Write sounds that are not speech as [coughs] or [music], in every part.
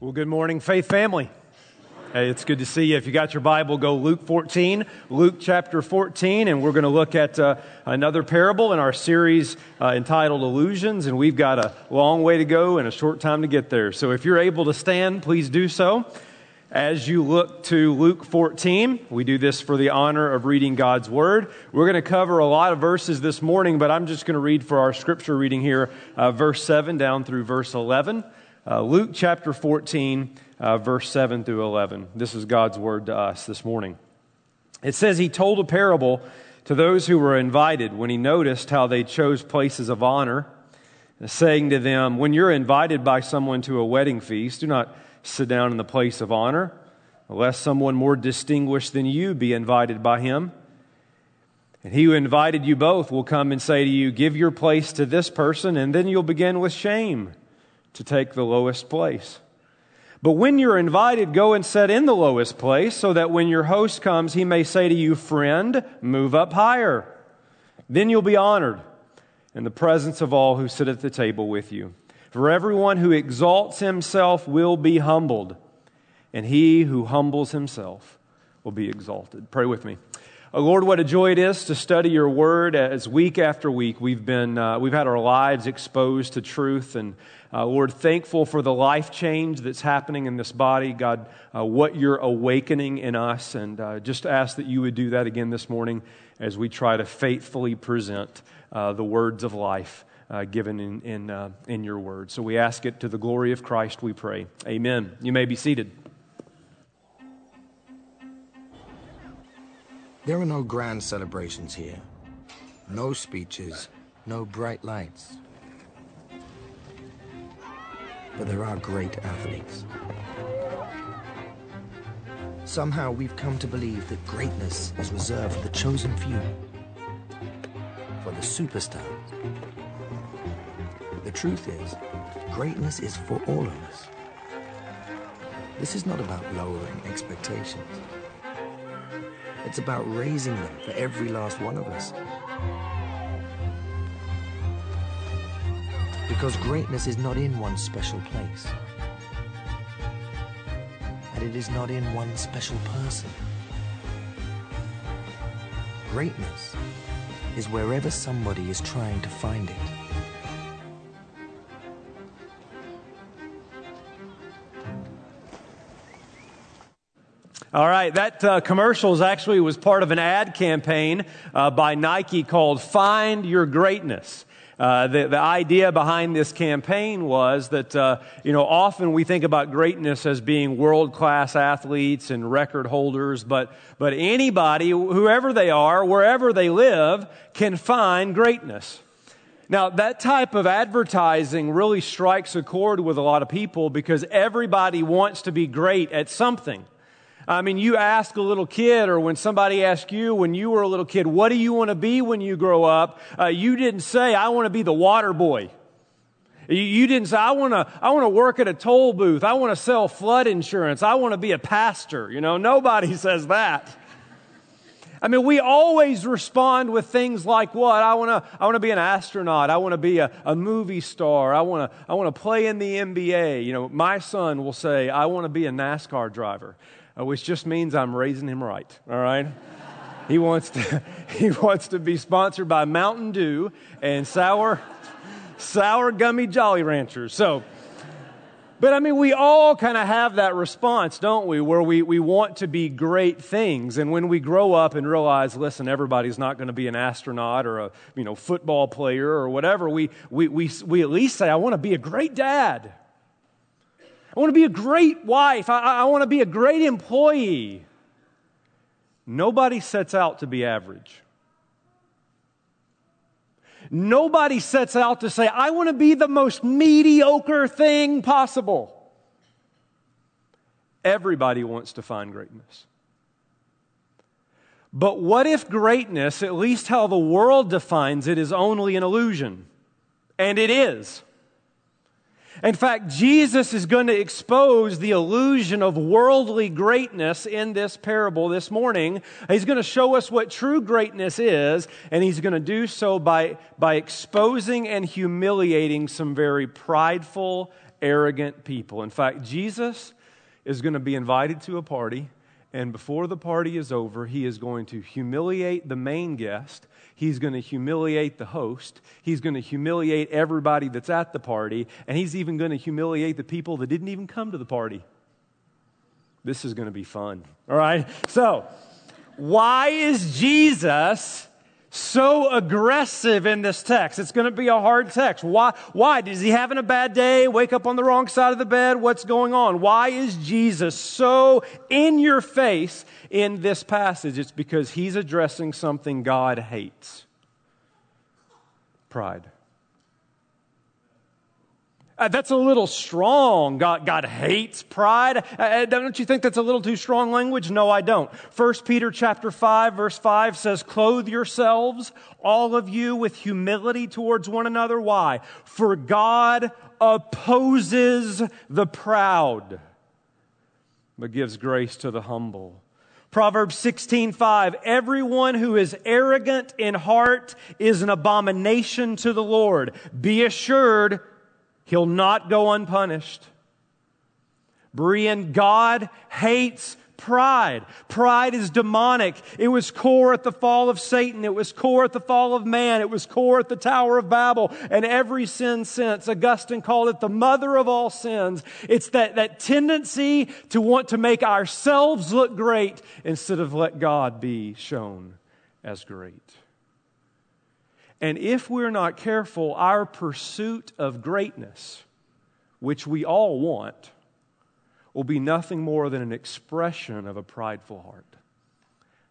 Well, good morning, Faith family. Hey, it's good to see you. If you got your Bible, go Luke 14, Luke chapter 14, and we're going to look at uh, another parable in our series uh, entitled Illusions, and we've got a long way to go and a short time to get there. So if you're able to stand, please do so. As you look to Luke 14, we do this for the honor of reading God's Word. We're going to cover a lot of verses this morning, but I'm just going to read for our scripture reading here, uh, verse 7 down through verse 11. Uh, Luke chapter 14, uh, verse 7 through 11. This is God's word to us this morning. It says, He told a parable to those who were invited when he noticed how they chose places of honor, saying to them, When you're invited by someone to a wedding feast, do not sit down in the place of honor, lest someone more distinguished than you be invited by him. And he who invited you both will come and say to you, Give your place to this person, and then you'll begin with shame to take the lowest place. But when you're invited, go and sit in the lowest place so that when your host comes, he may say to you, Friend, move up higher. Then you'll be honored in the presence of all who sit at the table with you. For everyone who exalts himself will be humbled, and he who humbles himself will be exalted. Pray with me. Oh, Lord, what a joy it is to study your word as week after week we've been, uh, we've had our lives exposed to truth. And uh, Lord, thankful for the life change that's happening in this body. God, uh, what you're awakening in us. And uh, just ask that you would do that again this morning as we try to faithfully present uh, the words of life. Uh, given in, in, in your word. So we ask it to the glory of Christ, we pray. Amen. You may be seated. There are no grand celebrations here. No speeches, no bright lights. But there are great athletes. Somehow we've come to believe that greatness is reserved for the chosen few, for the superstars. The truth is, greatness is for all of us. This is not about lowering expectations. It's about raising them for every last one of us. Because greatness is not in one special place. And it is not in one special person. Greatness is wherever somebody is trying to find it. All right, that uh, commercial is actually was part of an ad campaign uh, by Nike called "Find Your Greatness." Uh, the, the idea behind this campaign was that, uh, you know, often we think about greatness as being world class athletes and record holders, but, but anybody, whoever they are, wherever they live, can find greatness. Now, that type of advertising really strikes a chord with a lot of people because everybody wants to be great at something. I mean, you ask a little kid, or when somebody asked you when you were a little kid, what do you want to be when you grow up? Uh, you didn't say, I want to be the water boy. You, didn't say, I want to, I want to work at a toll booth. I want to sell flood insurance. I want to be a pastor. You know, nobody [laughs] says that. I mean, we always respond with things like what? I want to, I want to be an astronaut. I want to be a, a movie star. I want to, I want to play in the NBA. You know, my son will say, I want to be a NASCAR driver. Uh, which just means I'm raising him right, all right? he, wants to, [laughs] he wants to be sponsored by Mountain Dew and sour, sour gummy Jolly Ranchers. So, but I mean, we all kind of have that response, don't we? Where we, we want to be great things. And when we grow up and realize, listen, everybody's not going to be an astronaut or a you know, football player or whatever, we, we, we, we at least say, I want to be a great dad. I want to be a great wife. I, I want to be a great employee. Nobody sets out to be average. Nobody sets out to say, I want to be the most mediocre thing possible. Everybody wants to find greatness. But what if greatness, at least how the world defines it, is only an illusion? And it is. In fact, Jesus is going to expose the illusion of worldly greatness in this parable this morning. He's going to show us what true greatness is, and he's going to do so by, by exposing and humiliating some very prideful, arrogant people. In fact, Jesus is going to be invited to a party, and before the party is over, he is going to humiliate the main guest. He's going to humiliate the host. He's going to humiliate everybody that's at the party, and he's even going to humiliate the people that didn't even come to the party. This is going to be fun. All right? So, why is Jesus so aggressive in this text. It's going to be a hard text. Why? Why? Is he having a bad day? Wake up on the wrong side of the bed? What's going on? Why is Jesus so in your face in this passage? It's because he's addressing something God hates pride. Uh, that's a little strong. God, God hates pride. Uh, uh, don't you think that's a little too strong language? No, I don't. 1 Peter chapter 5 verse 5 says, clothe yourselves, all of you, with humility towards one another. Why? For God opposes the proud, but gives grace to the humble. Proverbs 16:5 Everyone who is arrogant in heart is an abomination to the Lord. Be assured He'll not go unpunished. Berean, God hates pride. Pride is demonic. It was core at the fall of Satan. It was core at the fall of man. It was core at the Tower of Babel and every sin since. Augustine called it the mother of all sins. It's that, that tendency to want to make ourselves look great instead of let God be shown as great. And if we're not careful, our pursuit of greatness, which we all want, will be nothing more than an expression of a prideful heart.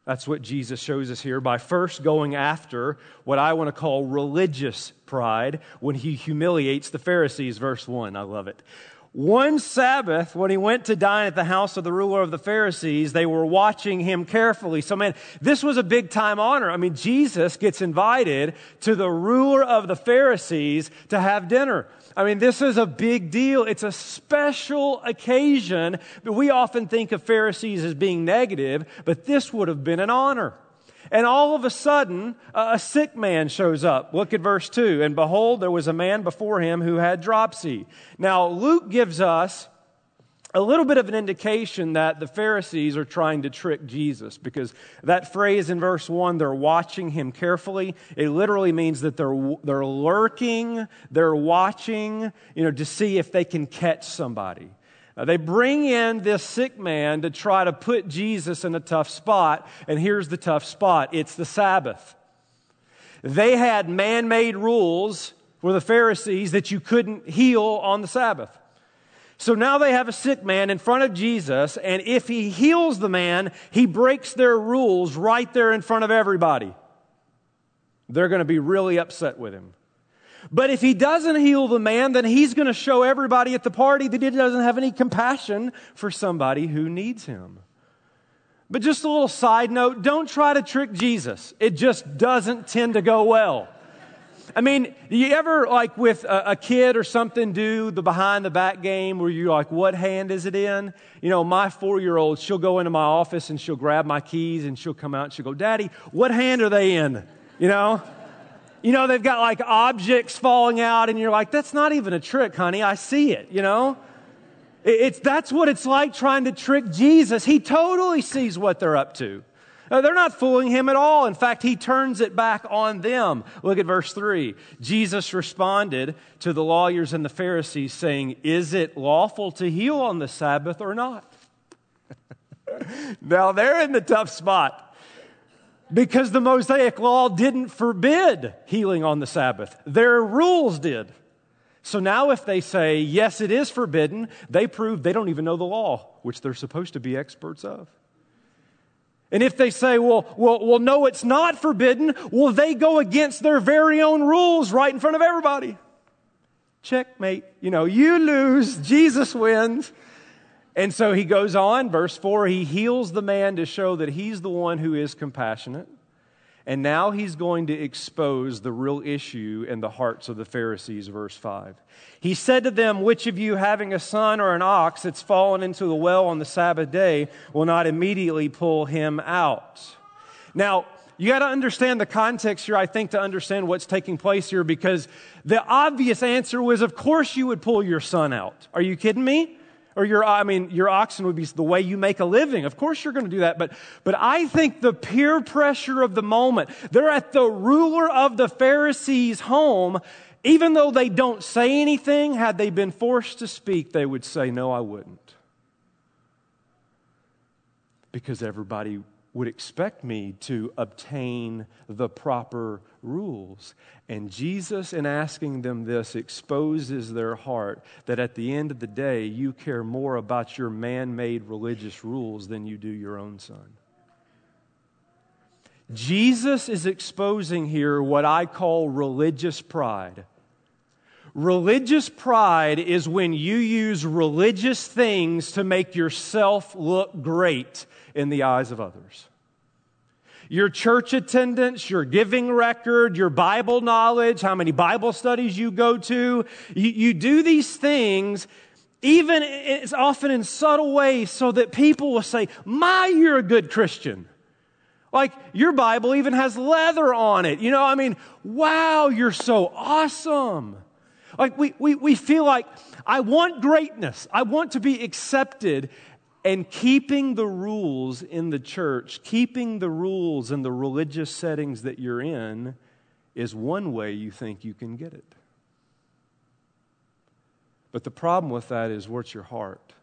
That's what Jesus shows us here by first going after what I want to call religious pride when he humiliates the Pharisees, verse 1. I love it. One Sabbath, when he went to dine at the house of the ruler of the Pharisees, they were watching him carefully. So, man, this was a big time honor. I mean, Jesus gets invited to the ruler of the Pharisees to have dinner. I mean, this is a big deal. It's a special occasion. But we often think of Pharisees as being negative, but this would have been an honor. And all of a sudden, a sick man shows up. Look at verse 2. And behold, there was a man before him who had dropsy. Now, Luke gives us a little bit of an indication that the Pharisees are trying to trick Jesus because that phrase in verse 1, they're watching him carefully. It literally means that they're, they're lurking, they're watching, you know, to see if they can catch somebody. Uh, they bring in this sick man to try to put Jesus in a tough spot. And here's the tough spot it's the Sabbath. They had man made rules for the Pharisees that you couldn't heal on the Sabbath. So now they have a sick man in front of Jesus, and if he heals the man, he breaks their rules right there in front of everybody. They're going to be really upset with him. But if he doesn't heal the man, then he's going to show everybody at the party that he doesn't have any compassion for somebody who needs him. But just a little side note don't try to trick Jesus, it just doesn't tend to go well. I mean, do you ever, like with a, a, kid or something, do the behind the back game where you're like, what hand is it in? You know, my four year old, she'll go into my office and she'll grab my keys and she'll come out and she'll go, Daddy, what hand are they in? You know? You know, they've got like objects falling out, and you're like, that's not even a trick, honey. I see it, you know? It's, that's what it's like trying to trick Jesus. He totally sees what they're up to. Uh, they're not fooling him at all. In fact, he turns it back on them. Look at verse 3. Jesus responded to the lawyers and the Pharisees, saying, Is it lawful to heal on the Sabbath or not? [laughs] now they're in the tough spot because the Mosaic law didn't forbid healing on the Sabbath. Their rules did. So now, if they say, yes, it is forbidden, they prove they don't even know the law, which they're supposed to be experts of. And if they say, well, well, well, no, it's not forbidden, well, they go against their very own rules right in front of everybody. Checkmate. You know, you lose, Jesus wins. And so he goes on, verse 4 he heals the man to show that he's the one who is compassionate. And now he's going to expose the real issue in the hearts of the Pharisees, verse 5. He said to them, Which of you, having a son or an ox that's fallen into the well on the Sabbath day, will not immediately pull him out? Now, you got to understand the context here, I think, to understand what's taking place here because the obvious answer was, of course, you would pull your son out. Are you kidding me? Or your, I mean, your oxen would be the way you make a living. Of course you're going to do that. But, but I think the peer pressure of the moment, they're at the ruler of the Pharisees' home. Even though they don't say anything, had they been forced to speak, they would say, No, I wouldn't. Because everybody would expect me to obtain the proper rules. And Jesus, in asking them this, exposes their heart that at the end of the day, you care more about your man made religious rules than you do your own son. Jesus is exposing here what I call religious pride. Religious pride is when you use religious things to make yourself look great in the eyes of others. Your church attendance, your giving record, your Bible knowledge, how many Bible studies you go to. You, you do these things, even it's often in subtle ways, so that people will say, My, you're a good Christian. Like your Bible even has leather on it. You know, I mean, wow, you're so awesome. Like we, we, we feel like I want greatness. I want to be accepted. And keeping the rules in the church, keeping the rules in the religious settings that you're in, is one way you think you can get it. But the problem with that is what's your heart?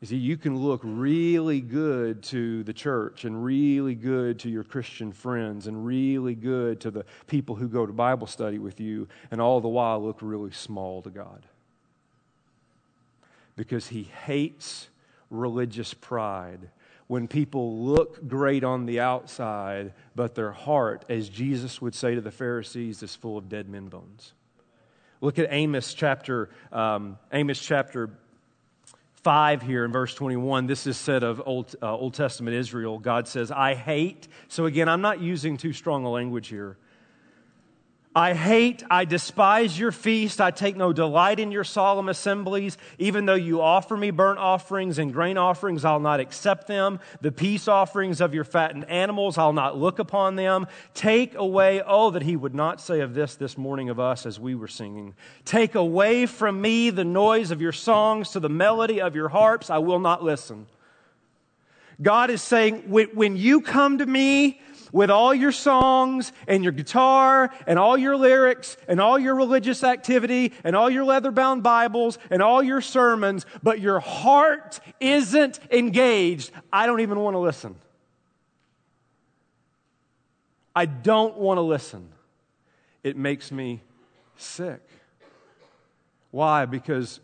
You see, you can look really good to the church and really good to your Christian friends and really good to the people who go to Bible study with you, and all the while look really small to God because he hates religious pride. When people look great on the outside, but their heart, as Jesus would say to the Pharisees, is full of dead men bones. Look at Amos chapter, um, Amos chapter 5 here in verse 21. This is said of Old, uh, Old Testament Israel. God says, I hate. So again, I'm not using too strong a language here. I hate, I despise your feast. I take no delight in your solemn assemblies. Even though you offer me burnt offerings and grain offerings, I'll not accept them. The peace offerings of your fattened animals, I'll not look upon them. Take away, oh, that he would not say of this this morning of us as we were singing. Take away from me the noise of your songs to the melody of your harps. I will not listen. God is saying, when you come to me, with all your songs and your guitar and all your lyrics and all your religious activity and all your leather bound Bibles and all your sermons, but your heart isn't engaged, I don't even want to listen. I don't want to listen. It makes me sick. Why? Because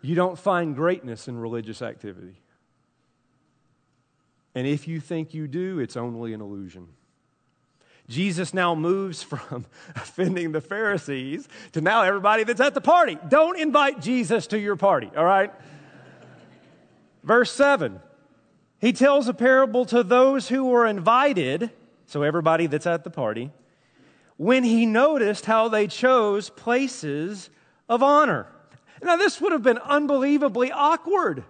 you don't find greatness in religious activity. And if you think you do, it's only an illusion. Jesus now moves [laughs] from offending the Pharisees to now everybody that's at the party. Don't invite Jesus to your party, all right? Verse 7 He tells a parable to those who were invited, so everybody that's at the party, when he noticed how they chose places of honor. Now, this would have been unbelievably awkward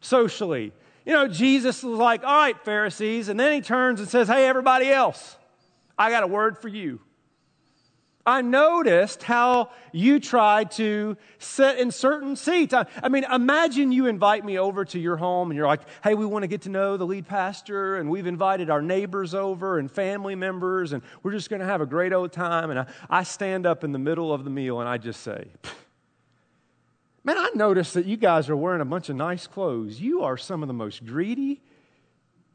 socially. You know, Jesus was like, all right, Pharisees. And then he turns and says, hey, everybody else, I got a word for you. I noticed how you tried to sit in certain seats. I, I, mean, imagine you invite me over to your home and you're like, hey, we want to get to know the lead pastor, and we've invited our neighbors over and family members, and we're just going to have a great old time. And I, I stand up in the middle of the meal and I just say, Man, I noticed that you guys are wearing a bunch of nice clothes. You are some of the most greedy,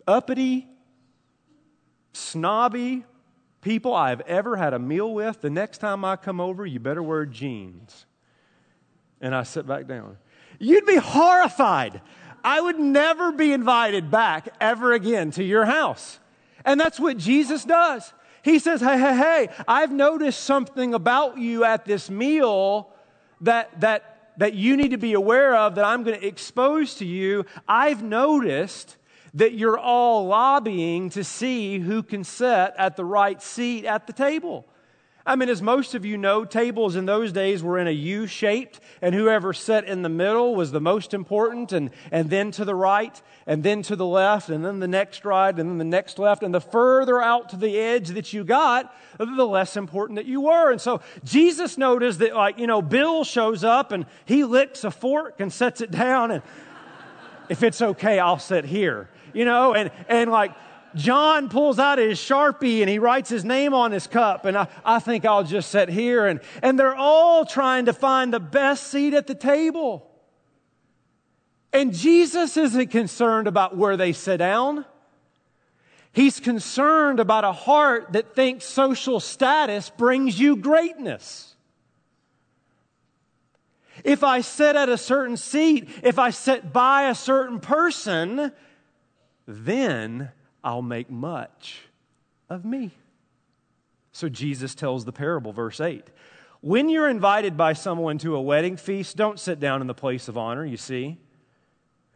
uppity, snobby people I've ever had a meal with. The next time I come over, you better wear jeans. And I sit back down. You'd be horrified. I would never be invited back ever again to your house. And that's what Jesus does. He says, Hey, hey, hey, I've noticed something about you at this meal that, that that you need to be aware of that I'm going to expose to you. I've noticed that you're all lobbying to see who can sit at the right seat at the table. I mean, as most of you know, tables in those days were in a U shaped, and whoever sat in the middle was the most important, and, and then to the right, and then to the left, and then the next right, and then the next left. And the further out to the edge that you got, the less important that you were. And so Jesus noticed that, like, you know, Bill shows up and he licks a fork and sets it down, and if it's okay, I'll sit here, you know, and, and like, John pulls out his Sharpie and he writes his name on his cup, and I, I think I'll just sit here. And, and they're all trying to find the best seat at the table. And Jesus isn't concerned about where they sit down. He's concerned about a heart that thinks social status brings you greatness. If I sit at a certain seat, if I sit by a certain person, then I'll make much of me. So Jesus tells the parable, verse 8. When you're invited by someone to a wedding feast, don't sit down in the place of honor, you see.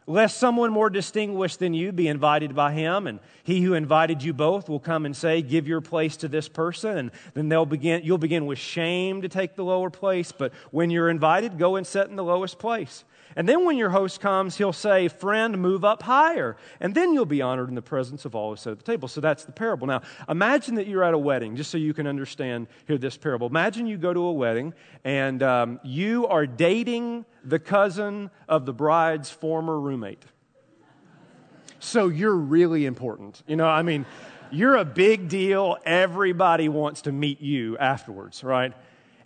Lest someone more distinguished than you be invited by him, and he who invited you both will come and say, Give your place to this person, and then they'll begin, you'll begin with shame to take the lower place. But when you're invited, go and sit in the lowest place. And then when your host comes, he'll say, Friend, move up higher. And then you'll be honored in the presence of all who sit at the table. So that's the parable. Now, imagine that you're at a wedding, just so you can understand here this parable. Imagine you go to a wedding and um, you are dating the cousin of the bride's former roommate. So you're really important. You know, I mean, you're a big deal. Everybody wants to meet you afterwards, right?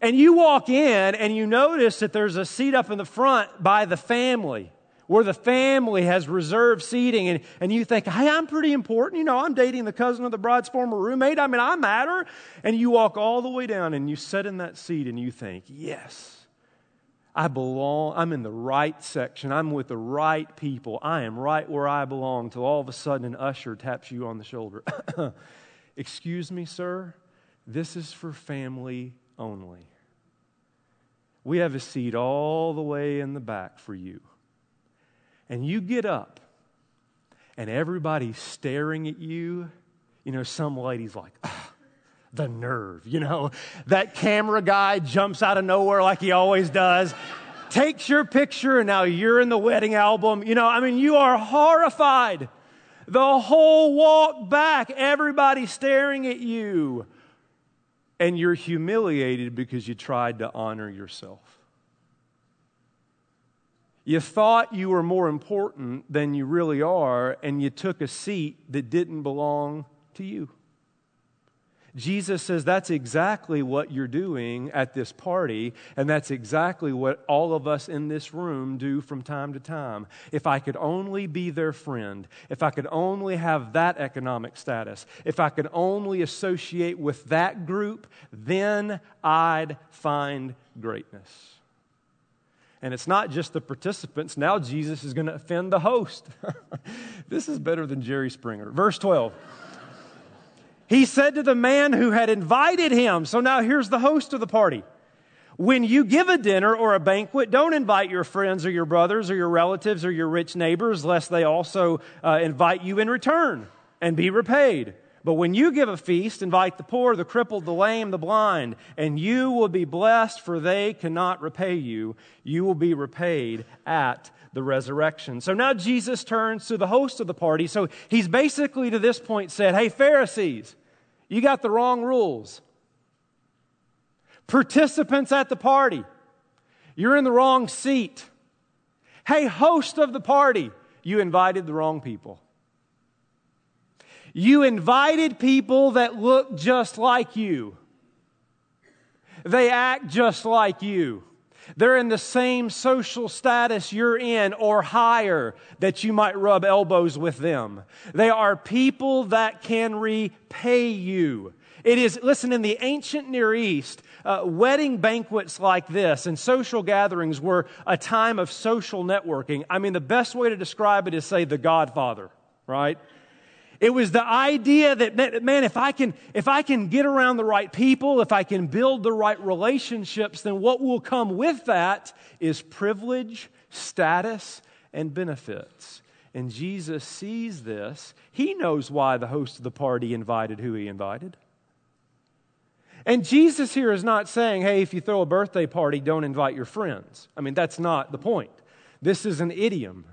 And you walk in and you notice that there's a seat up in the front by the family where the family has reserved seating and, and you think, hey, I'm pretty important. You know, I'm dating the cousin of the bride's former roommate. I mean, I matter. And you walk all the way down and you sit in that seat and you think, yes, I belong. I'm in the right section. I'm with the right people. I am right where I belong. Till all of a sudden an usher taps you on the shoulder. [coughs] Excuse me, sir. This is for family only. We have a seat all the way in the back for you. And you get up, and everybody's staring at you. You know, some lady's like, ah, the nerve, you know. That camera guy jumps out of nowhere like he always does, takes your picture, and now you're in the wedding album. You know, I mean, you are horrified. The whole walk back, everybody staring at you and you're humiliated because you tried to honor yourself. You thought you were more important than you really are, and you took a seat that didn't belong to you. Jesus says that's exactly what you're doing at this party, and that's exactly what all of us in this room do from time to time. If I could only be their friend, if I could only have that economic status, if I could only associate with that group, then I'd find greatness. And it's not just the participants. Now Jesus is going to offend the host. [laughs] this is better than Jerry Springer. Verse 12. He said to the man who had invited him, so now here's the host of the party. When you give a dinner or a banquet, don't invite your friends or your brothers or your relatives or your rich neighbors, lest they also uh, invite you in return and be repaid. But when you give a feast, invite the poor, the crippled, the lame, the blind, and you will be blessed, for they cannot repay you. You will be repaid at the resurrection. So now Jesus turns to the host of the party. So he's basically to this point said, Hey, Pharisees, you got the wrong rules. Participants at the party, you're in the wrong seat. Hey, host of the party, you invited the wrong people. You invited people that look just like you. They act just like you. They're in the same social status you're in or higher that you might rub elbows with them. They are people that can repay you. It is, listen, in the ancient Near East, uh, wedding banquets like this and social gatherings were a time of social networking. I mean, the best way to describe it is say the Godfather, right? It was the idea that, man, if I can, if I can get around the right people, if I can build the right relationships, then what will come with that is privilege, status, and benefits. And Jesus sees this. He knows why the host of the party invited who he invited. And Jesus here is not saying, hey, if you throw a birthday party, don't invite your friends. I mean, that's not the point. This is an idiom.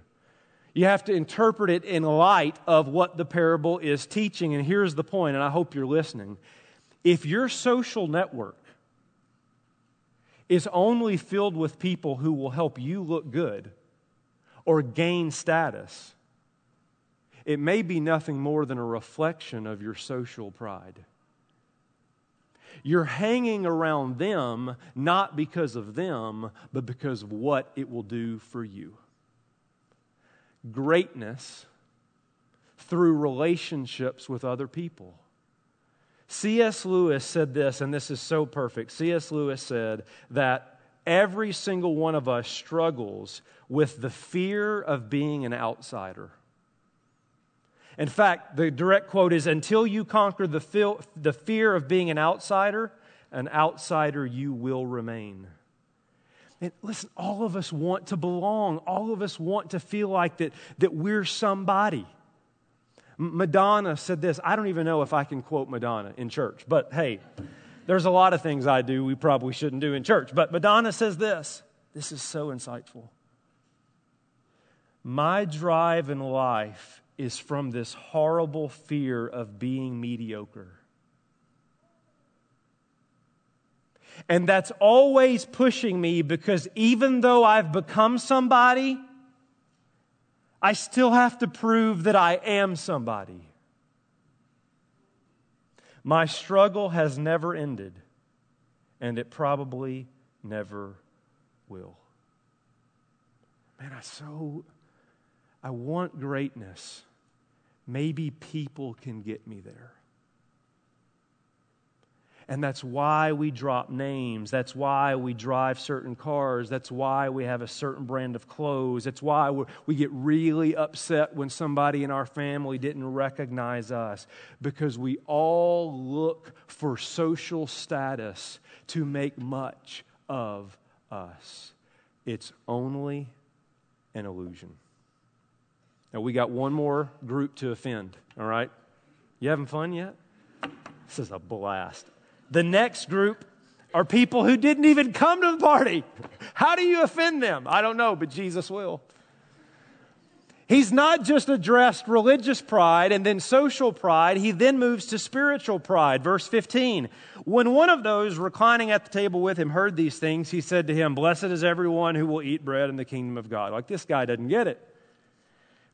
You have to interpret it in light of what the parable is teaching. And here's the point, and I hope you're listening. If your social network is only filled with people who will help you look good or gain status, it may be nothing more than a reflection of your social pride. You're hanging around them not because of them, but because of what it will do for you. Greatness through relationships with other people. C.S. Lewis said this, and this is so perfect. C.S. Lewis said that every single one of us struggles with the fear of being an outsider. In fact, the direct quote is Until you conquer the, the fear of being an outsider, an outsider you will remain. And listen, all of us want to belong. All of us want to feel like that, that we're somebody. Madonna said this. I don't even know if I can quote Madonna in church, but hey, there's a lot of things I do we probably shouldn't do in church. But Madonna says this. This is so insightful. My drive in life is from this horrible fear of being mediocre. And that's always pushing me because even though I've become somebody, I still have to prove that I am somebody. My struggle has never ended, and it probably never will. Man, I so I want greatness. Maybe people can get me there. And that's why we drop names. That's why we drive certain cars. That's why we have a certain brand of clothes. That's why we get really upset when somebody in our family didn't recognize us. Because we all look for social status to make much of us. It's only an illusion. Now, we got one more group to offend, all right? You having fun yet? This is a blast. The next group are people who didn't even come to the party. How do you offend them? I don't know, but Jesus will. He's not just addressed religious pride and then social pride, he then moves to spiritual pride. Verse 15. When one of those reclining at the table with him heard these things, he said to him, Blessed is everyone who will eat bread in the kingdom of God. Like this guy doesn't get it.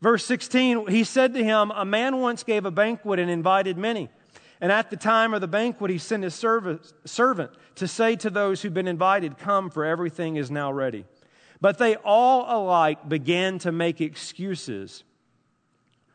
Verse 16, he said to him, A man once gave a banquet and invited many. And at the time of the banquet, he sent his servant to say to those who'd been invited, Come, for everything is now ready. But they all alike began to make excuses.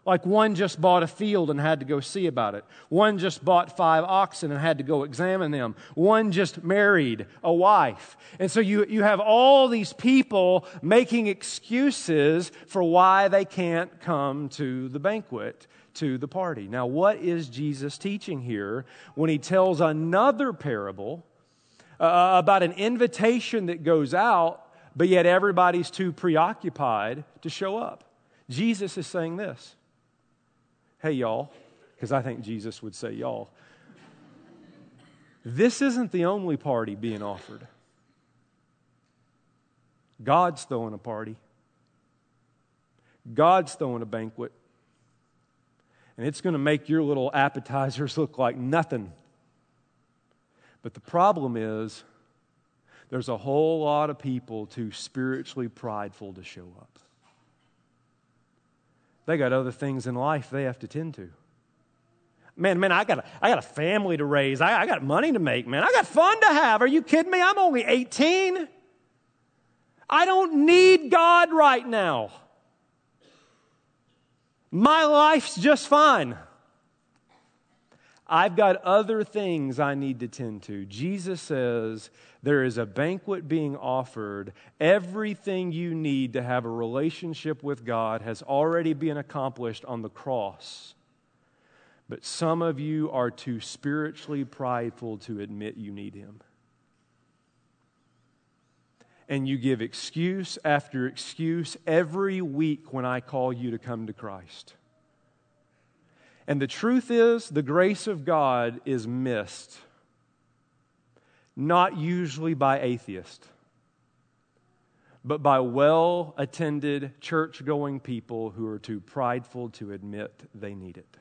Like one just bought a field and had to go see about it. One just bought five oxen and had to go examine them. One just married a wife. And so you, you have all these people making excuses for why they can't come to the banquet to the party. Now, what is Jesus teaching here when he tells another parable uh, about an invitation that goes out, but yet everybody's too preoccupied to show up? Jesus is saying this Hey, y'all, because I think Jesus would say, y'all, this isn't the only party being offered. God's throwing a party. God's throwing a banquet and it's going to make your little appetizers look like nothing. But the problem is, there's a whole lot of people too spiritually prideful to show up. They got other things in life they have to tend to. Man, man, I got a, I got a family to raise. I, I got money to make, man. I got fun to have. Are you kidding me? I'm only 18. I don't need God right now. My life's just fine. I've got other things I need to tend to. Jesus says there is a banquet being offered. Everything you need to have a relationship with God has already been accomplished on the cross. But some of you are too spiritually prideful to admit you need Him and you give excuse after excuse every week when I call you to come to Christ. And the truth is, the grace of God is missed not usually by atheists, but by well attended church going people who are too prideful to admit they need it.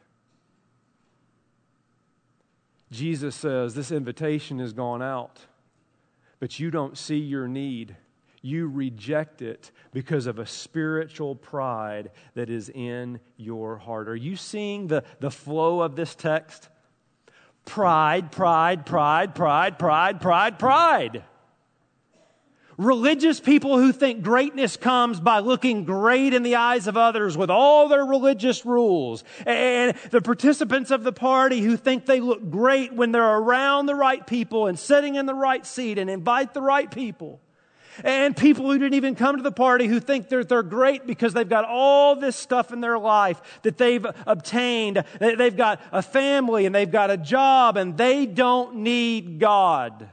Jesus says, This invitation has gone out, but you don't see your need. You reject it because of a spiritual pride that is in your heart. Are you seeing the, the flow of this text? Pride, pride, pride, pride, pride, pride, pride. Religious people who think greatness comes by looking great in the eyes of others with all their religious rules. And the participants of the party who think they look great when they're around the right people and sitting in the right seat and invite the right people. And people who didn't even come to the party who think they're, they're great because they've got all this stuff in their life that they've obtained. They've got a family and they've got a job and they don't need God.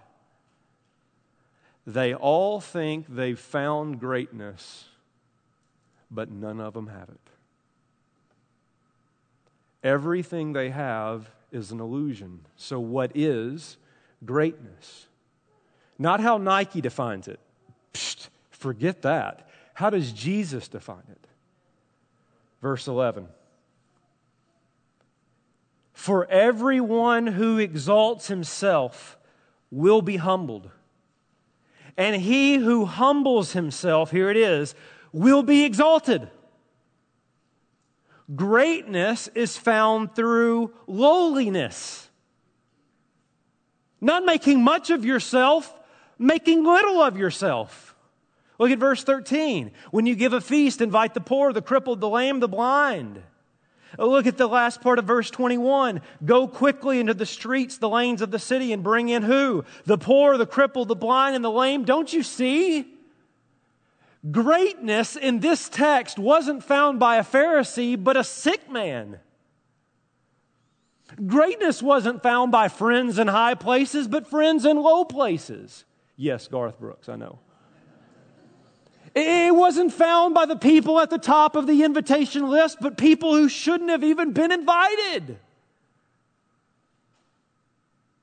They all think they've found greatness, but none of them have it. Everything they have is an illusion. So, what is greatness? Not how Nike defines it. Forget that. How does Jesus define it? Verse 11. For everyone who exalts himself will be humbled and he who humbles himself, here it is, will be exalted. Greatness is found through lowliness. Not making much of yourself, making little of yourself. Look at verse 13. When you give a feast, invite the poor, the crippled, the lame, the blind. Oh, look at the last part of verse 21. Go quickly into the streets, the lanes of the city, and bring in who? The poor, the crippled, the blind, and the lame. Don't you see? Greatness in this text wasn't found by a Pharisee, but a sick man. Greatness wasn't found by friends in high places, but friends in low places. Yes, Garth Brooks, I know. It wasn't found by the people at the top of the invitation list, but people who shouldn't have even been invited.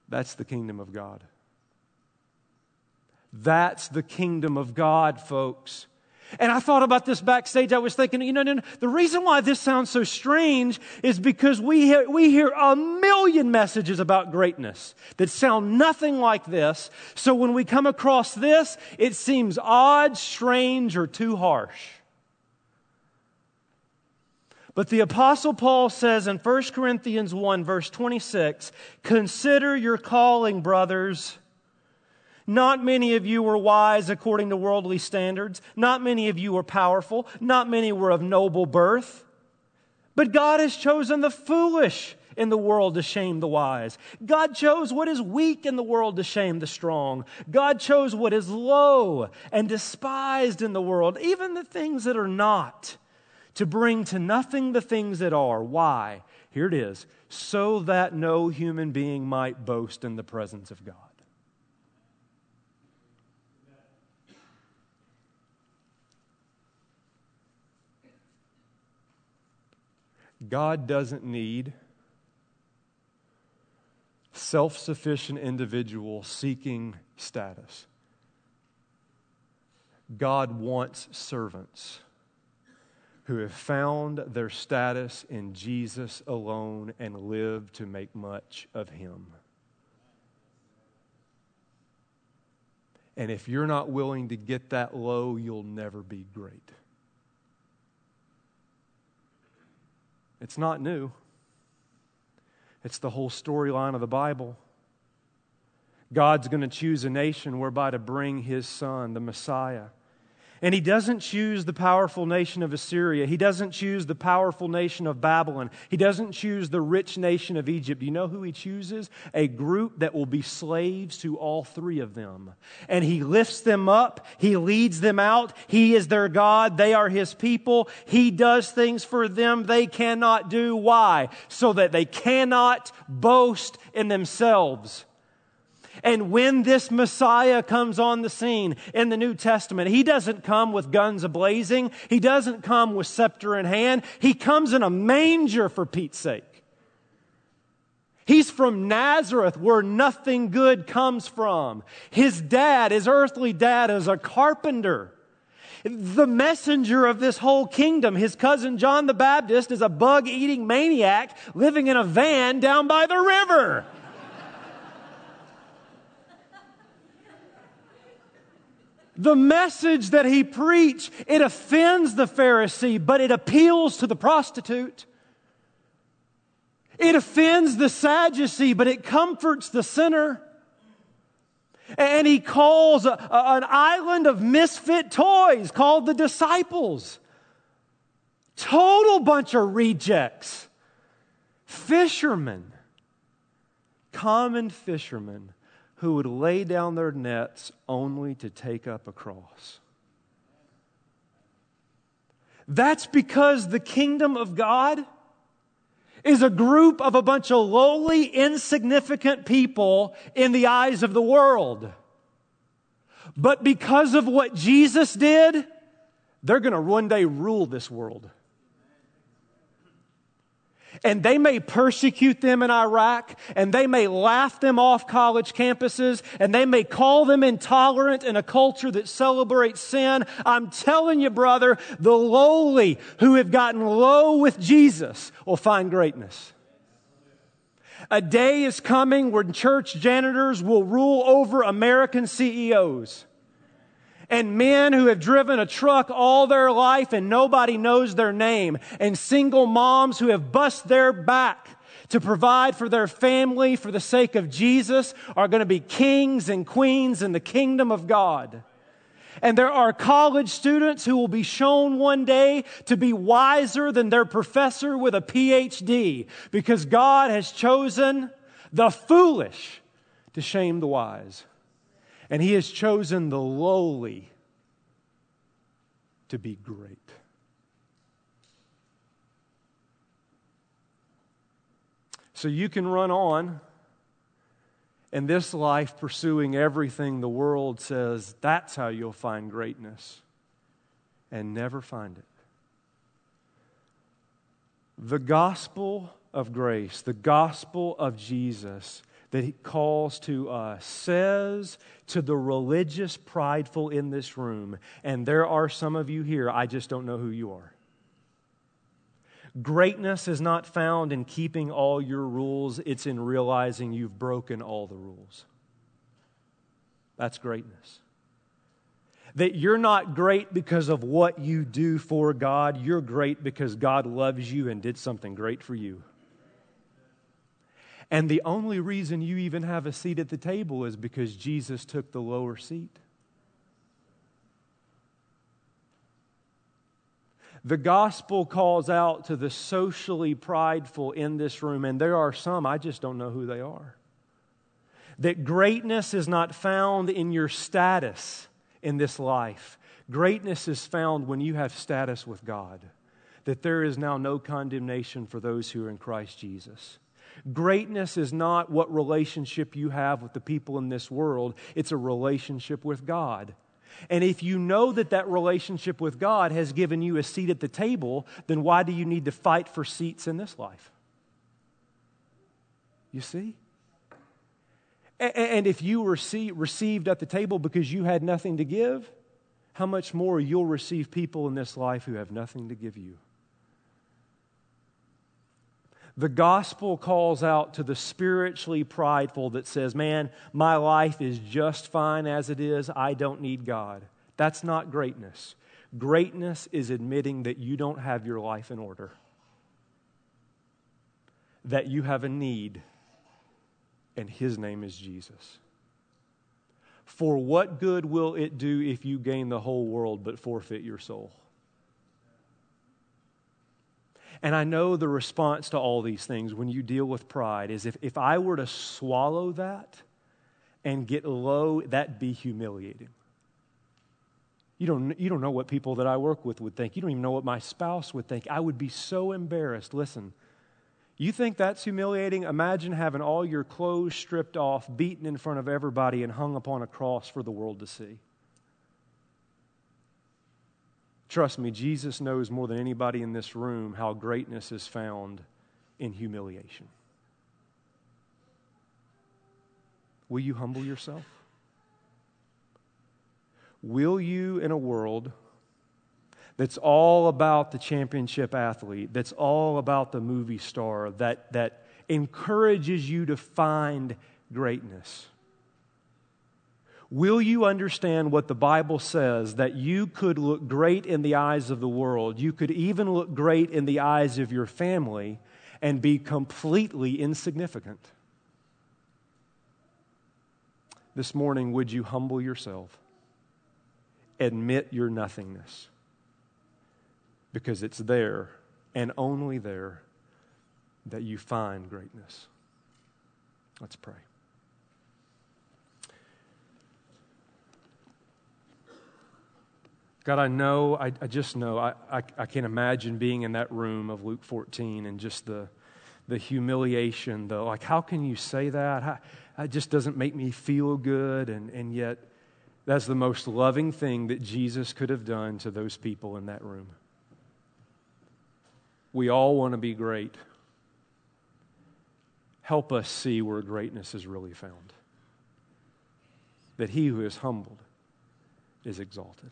That's the kingdom of God. That's the kingdom of God, folks. And I thought about this backstage. I was thinking, you know, the reason why this sounds so strange is because we hear, we hear a million messages about greatness that sound nothing like this. So when we come across this, it seems odd, strange, or too harsh. But the Apostle Paul says in 1 Corinthians 1, verse 26, Consider your calling, brothers. Not many of you were wise according to worldly standards. Not many of you were powerful. Not many were of noble birth. But God has chosen the foolish in the world to shame the wise. God chose what is weak in the world to shame the strong. God chose what is low and despised in the world, even the things that are not, to bring to nothing the things that are. Why? Here it is so that no human being might boast in the presence of God. God doesn't need self sufficient individuals seeking status. God wants servants who have found their status in Jesus alone and live to make much of Him. And if you're not willing to get that low, you'll never be great. It's not new, it's the whole storyline of the Bible. God's going to choose a nation whereby to bring his son, the Messiah. And he doesn't choose the powerful nation of Assyria. He doesn't choose the powerful nation of Babylon. He doesn't choose the rich nation of Egypt. You know who he chooses? A group that will be slaves to all three of them. And he lifts them up. He leads them out. He is their God. They are his people. He does things for them they cannot do. Why? So that they cannot boast in themselves. And when this Messiah comes on the scene in the New Testament, he doesn't come with guns ablazing. He doesn't come with scepter in hand. He comes in a manger for Pete's sake. He's from Nazareth, where nothing good comes from. His dad, his earthly dad, is a carpenter. The messenger of this whole kingdom, his cousin John the Baptist, is a bug eating maniac living in a van down by the river. The message that he preached, it offends the Pharisee, but it appeals to the prostitute. It offends the Sadducee, but it comforts the sinner. And he calls a, a, an island of misfit toys called the disciples. Total bunch of rejects. Fishermen. Common fishermen who would lay down their nets only to take up a cross. That's because the kingdom of God is a group of a bunch of lowly, insignificant people in the eyes of the world. But because of what Jesus did, they're going to one day rule this world. And they may persecute them in Iraq, and they may laugh them off college campuses, and they may call them intolerant in a culture that celebrates sin. I'm telling you, brother, the lowly who have gotten low with Jesus will find greatness. A day is coming when church janitors will rule over American CEOs and men who have driven a truck all their life and nobody knows their name, and single moms who have bust their back to provide for their family for the sake of Jesus are going to be kings and queens in the kingdom of God. And there are college students who will be shown one day to be wiser than their professor with a PhD because God has chosen the foolish to shame the wise and he has chosen the lowly to be great. So you can run on in this life pursuing everything the world says that's how you'll find greatness and never find it. The gospel of grace, the gospel of Jesus, that he calls to us says to the religious prideful in this room, and there are some of you here, I just don't know who you are. Greatness is not found in keeping all your rules, it's in realizing you've broken all the rules. That's greatness. That you're not great because of what you do for God, you're great because God loves you and did something great for you. And the only reason you even have a seat at the table is because Jesus took the lower seat. The gospel calls out to the socially prideful in this room, and there are some, I just don't know who they are. That greatness is not found in your status in this life. Greatness is found when you have status with God. That there is now no condemnation for those who are in Christ Jesus. Greatness is not what relationship you have with the people in this world, it's a relationship with God. And if you know that that relationship with God has given you a seat at the table, then why do you need to fight for seats in this life? You see? And if you received at the table because you had nothing to give, how much more you'll receive people in this life who have nothing to give you? The gospel calls out to the spiritually prideful that says, Man, my life is just fine as it is. I don't need God. That's not greatness. Greatness is admitting that you don't have your life in order, that you have a need, and His name is Jesus. For what good will it do if you gain the whole world but forfeit your soul? And I know the response to all these things when you deal with pride is if, if I were to swallow that and get low, that'd be humiliating. You don't, you don't know what people that I work with would think. You don't even know what my spouse would think. I would be so embarrassed. Listen, you think that's humiliating? Imagine having all your clothes stripped off, beaten in front of everybody, and hung upon a cross for the world to see. Trust me, Jesus knows more than anybody in this room how greatness is found in humiliation. Will you humble yourself? Will you, in a world that's all about the championship athlete, that's all about the movie star, that, that encourages you to find greatness? Will you understand what the Bible says that you could look great in the eyes of the world? You could even look great in the eyes of your family and be completely insignificant. This morning, would you humble yourself? Admit your nothingness. Because it's there and only there that you find greatness. Let's pray. God, I know, I, I just know, I, I, I can imagine being in that room of Luke 14 and just the, the humiliation, though. Like, how can you say that? It just doesn't make me feel good. And, and yet, that's the most loving thing that Jesus could have done to those people in that room. We all want to be great. Help us see where greatness is really found. That he who is humbled is exalted.